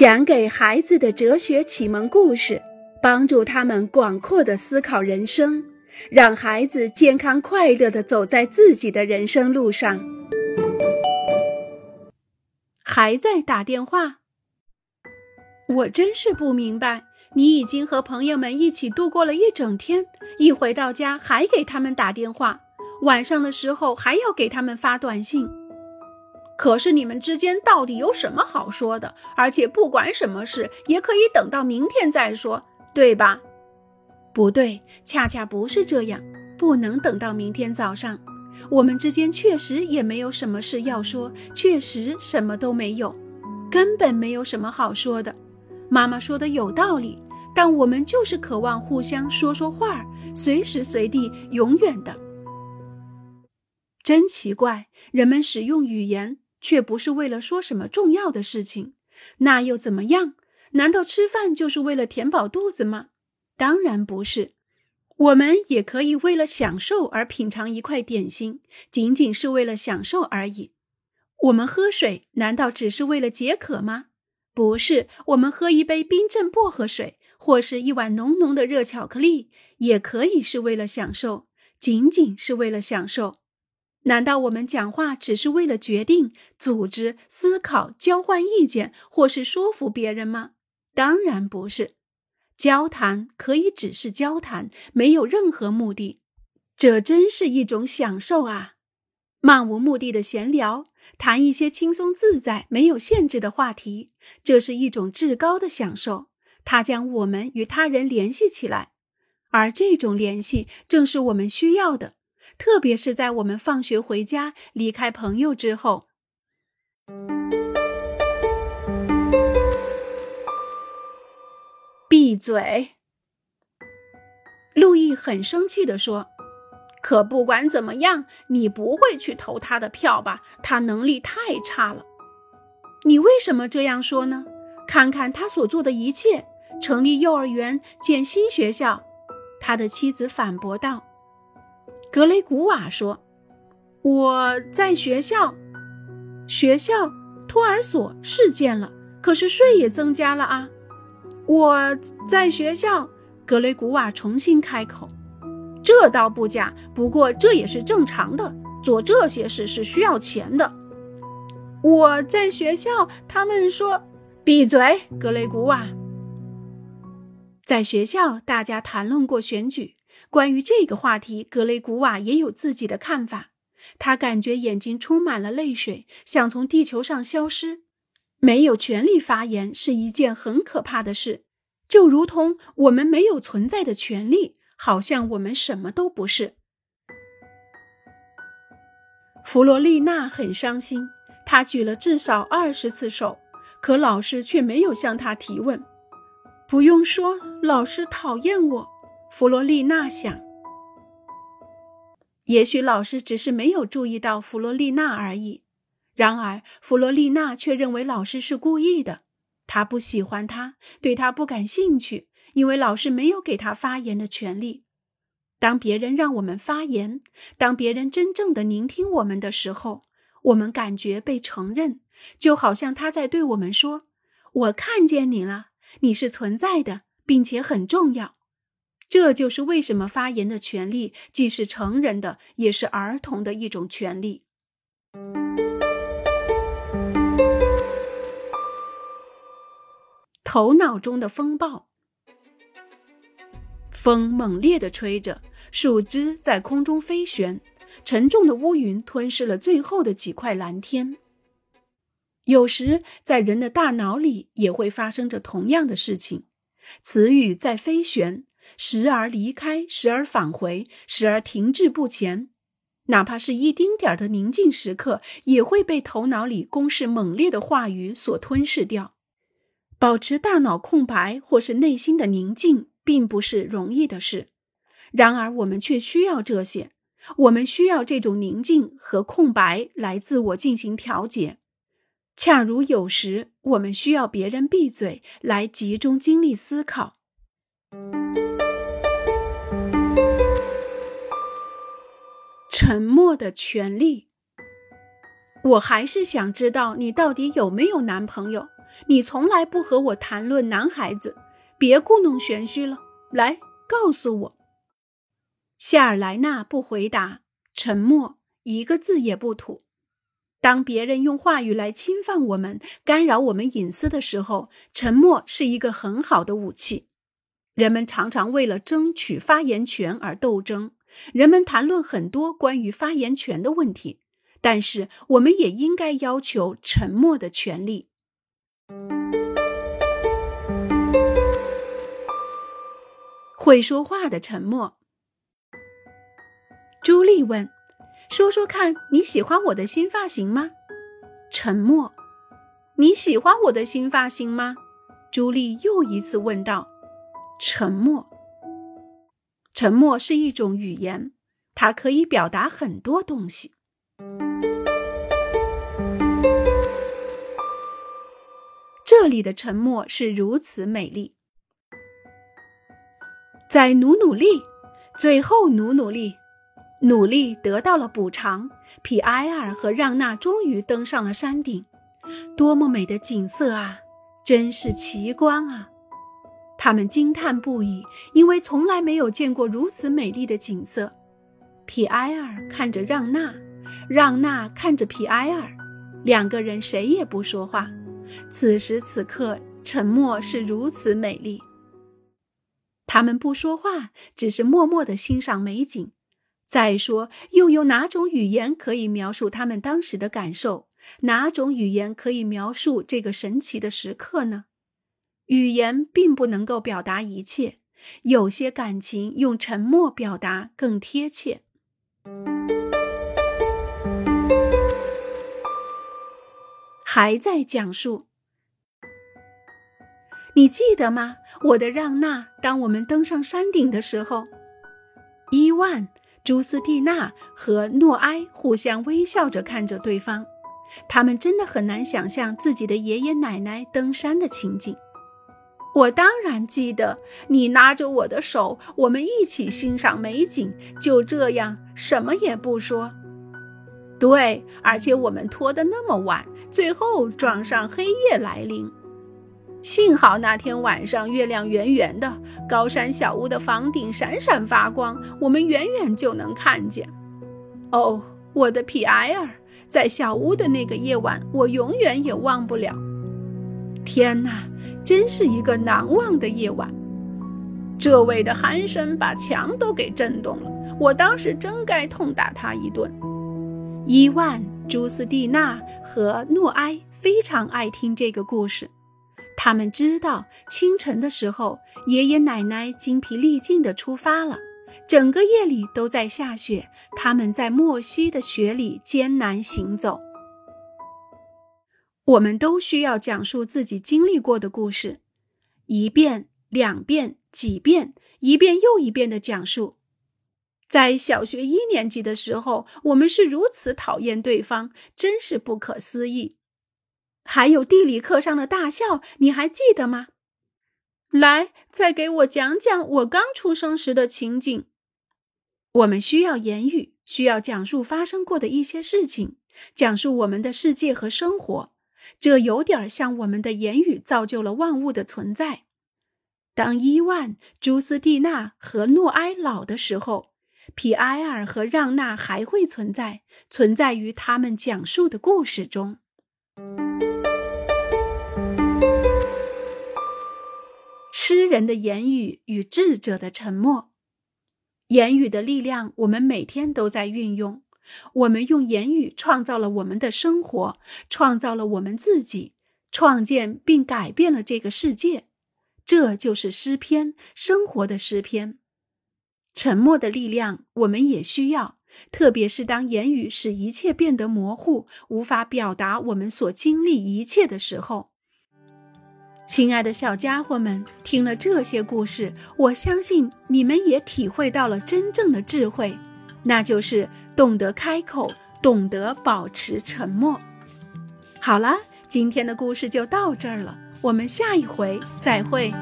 讲给孩子的哲学启蒙故事，帮助他们广阔的思考人生，让孩子健康快乐的走在自己的人生路上。还在打电话？我真是不明白，你已经和朋友们一起度过了一整天，一回到家还给他们打电话，晚上的时候还要给他们发短信。可是你们之间到底有什么好说的？而且不管什么事，也可以等到明天再说，对吧？不对，恰恰不是这样，不能等到明天早上。我们之间确实也没有什么事要说，确实什么都没有，根本没有什么好说的。妈妈说的有道理，但我们就是渴望互相说说话，随时随地，永远的。真奇怪，人们使用语言。却不是为了说什么重要的事情，那又怎么样？难道吃饭就是为了填饱肚子吗？当然不是。我们也可以为了享受而品尝一块点心，仅仅是为了享受而已。我们喝水难道只是为了解渴吗？不是。我们喝一杯冰镇薄荷水，或是一碗浓浓的热巧克力，也可以是为了享受，仅仅是为了享受。难道我们讲话只是为了决定、组织、思考、交换意见，或是说服别人吗？当然不是。交谈可以只是交谈，没有任何目的，这真是一种享受啊！漫无目的的闲聊，谈一些轻松自在、没有限制的话题，这是一种至高的享受。它将我们与他人联系起来，而这种联系正是我们需要的。特别是在我们放学回家、离开朋友之后。闭嘴！路易很生气地说：“可不管怎么样，你不会去投他的票吧？他能力太差了。你为什么这样说呢？看看他所做的一切：成立幼儿园、建新学校。”他的妻子反驳道。格雷古瓦说：“我在学校，学校托儿所是建了，可是税也增加了啊！我在学校。”格雷古瓦重新开口：“这倒不假，不过这也是正常的。做这些事是需要钱的。”我在学校，他们说：“闭嘴，格雷古瓦。”在学校，大家谈论过选举。关于这个话题，格雷古瓦也有自己的看法。他感觉眼睛充满了泪水，想从地球上消失。没有权利发言是一件很可怕的事，就如同我们没有存在的权利，好像我们什么都不是。弗罗丽娜很伤心，她举了至少二十次手，可老师却没有向她提问。不用说，老师讨厌我。弗罗丽娜想，也许老师只是没有注意到弗罗丽娜而已。然而，弗罗丽娜却认为老师是故意的。她不喜欢他，对他不感兴趣，因为老师没有给他发言的权利。当别人让我们发言，当别人真正的聆听我们的时候，我们感觉被承认，就好像他在对我们说：“我看见你了，你是存在的，并且很重要。”这就是为什么发言的权利既是成人的，也是儿童的一种权利。头脑中的风暴，风猛烈的吹着，树枝在空中飞旋，沉重的乌云吞噬了最后的几块蓝天。有时，在人的大脑里也会发生着同样的事情，词语在飞旋。时而离开，时而返回，时而停滞不前，哪怕是一丁点儿的宁静时刻，也会被头脑里攻势猛烈的话语所吞噬掉。保持大脑空白或是内心的宁静，并不是容易的事。然而，我们却需要这些。我们需要这种宁静和空白来自我进行调节，恰如有时我们需要别人闭嘴来集中精力思考。沉默的权利。我还是想知道你到底有没有男朋友。你从来不和我谈论男孩子，别故弄玄虚了。来，告诉我。”夏尔莱纳不回答，沉默，一个字也不吐。当别人用话语来侵犯我们、干扰我们隐私的时候，沉默是一个很好的武器。人们常常为了争取发言权而斗争，人们谈论很多关于发言权的问题，但是我们也应该要求沉默的权利。会说话的沉默。朱莉问。说说看，你喜欢我的新发型吗？沉默。你喜欢我的新发型吗？朱莉又一次问道。沉默。沉默是一种语言，它可以表达很多东西。这里的沉默是如此美丽。再努努力，最后努努力。努力得到了补偿，皮埃尔和让娜终于登上了山顶。多么美的景色啊！真是奇观啊！他们惊叹不已，因为从来没有见过如此美丽的景色。皮埃尔看着让娜，让娜看着皮埃尔，两个人谁也不说话。此时此刻，沉默是如此美丽。他们不说话，只是默默地欣赏美景。再说，又有哪种语言可以描述他们当时的感受？哪种语言可以描述这个神奇的时刻呢？语言并不能够表达一切，有些感情用沉默表达更贴切。还在讲述，你记得吗？我的让娜，当我们登上山顶的时候，伊万。朱斯蒂娜和诺埃互相微笑着看着对方，他们真的很难想象自己的爷爷奶奶登山的情景。我当然记得，你拉着我的手，我们一起欣赏美景，就这样什么也不说。对，而且我们拖得那么晚，最后撞上黑夜来临。幸好那天晚上月亮圆圆的，高山小屋的房顶闪闪发光，我们远远就能看见。哦，我的皮埃尔，在小屋的那个夜晚，我永远也忘不了。天哪，真是一个难忘的夜晚。这位的鼾声把墙都给震动了，我当时真该痛打他一顿。伊万、朱斯蒂娜和诺埃非常爱听这个故事。他们知道清晨的时候，爷爷奶奶精疲力尽地出发了，整个夜里都在下雪。他们在莫西的雪里艰难行走。我们都需要讲述自己经历过的故事，一遍、两遍、几遍，一遍又一遍地讲述。在小学一年级的时候，我们是如此讨厌对方，真是不可思议。还有地理课上的大笑，你还记得吗？来，再给我讲讲我刚出生时的情景。我们需要言语，需要讲述发生过的一些事情，讲述我们的世界和生活。这有点像我们的言语造就了万物的存在。当伊万、朱斯蒂娜和诺埃老的时候，皮埃尔和让娜还会存在，存在于他们讲述的故事中。诗人的言语与智者的沉默，言语的力量，我们每天都在运用。我们用言语创造了我们的生活，创造了我们自己，创建并改变了这个世界。这就是诗篇，生活的诗篇。沉默的力量，我们也需要，特别是当言语使一切变得模糊，无法表达我们所经历一切的时候。亲爱的小家伙们，听了这些故事，我相信你们也体会到了真正的智慧，那就是懂得开口，懂得保持沉默。好了，今天的故事就到这儿了，我们下一回再会。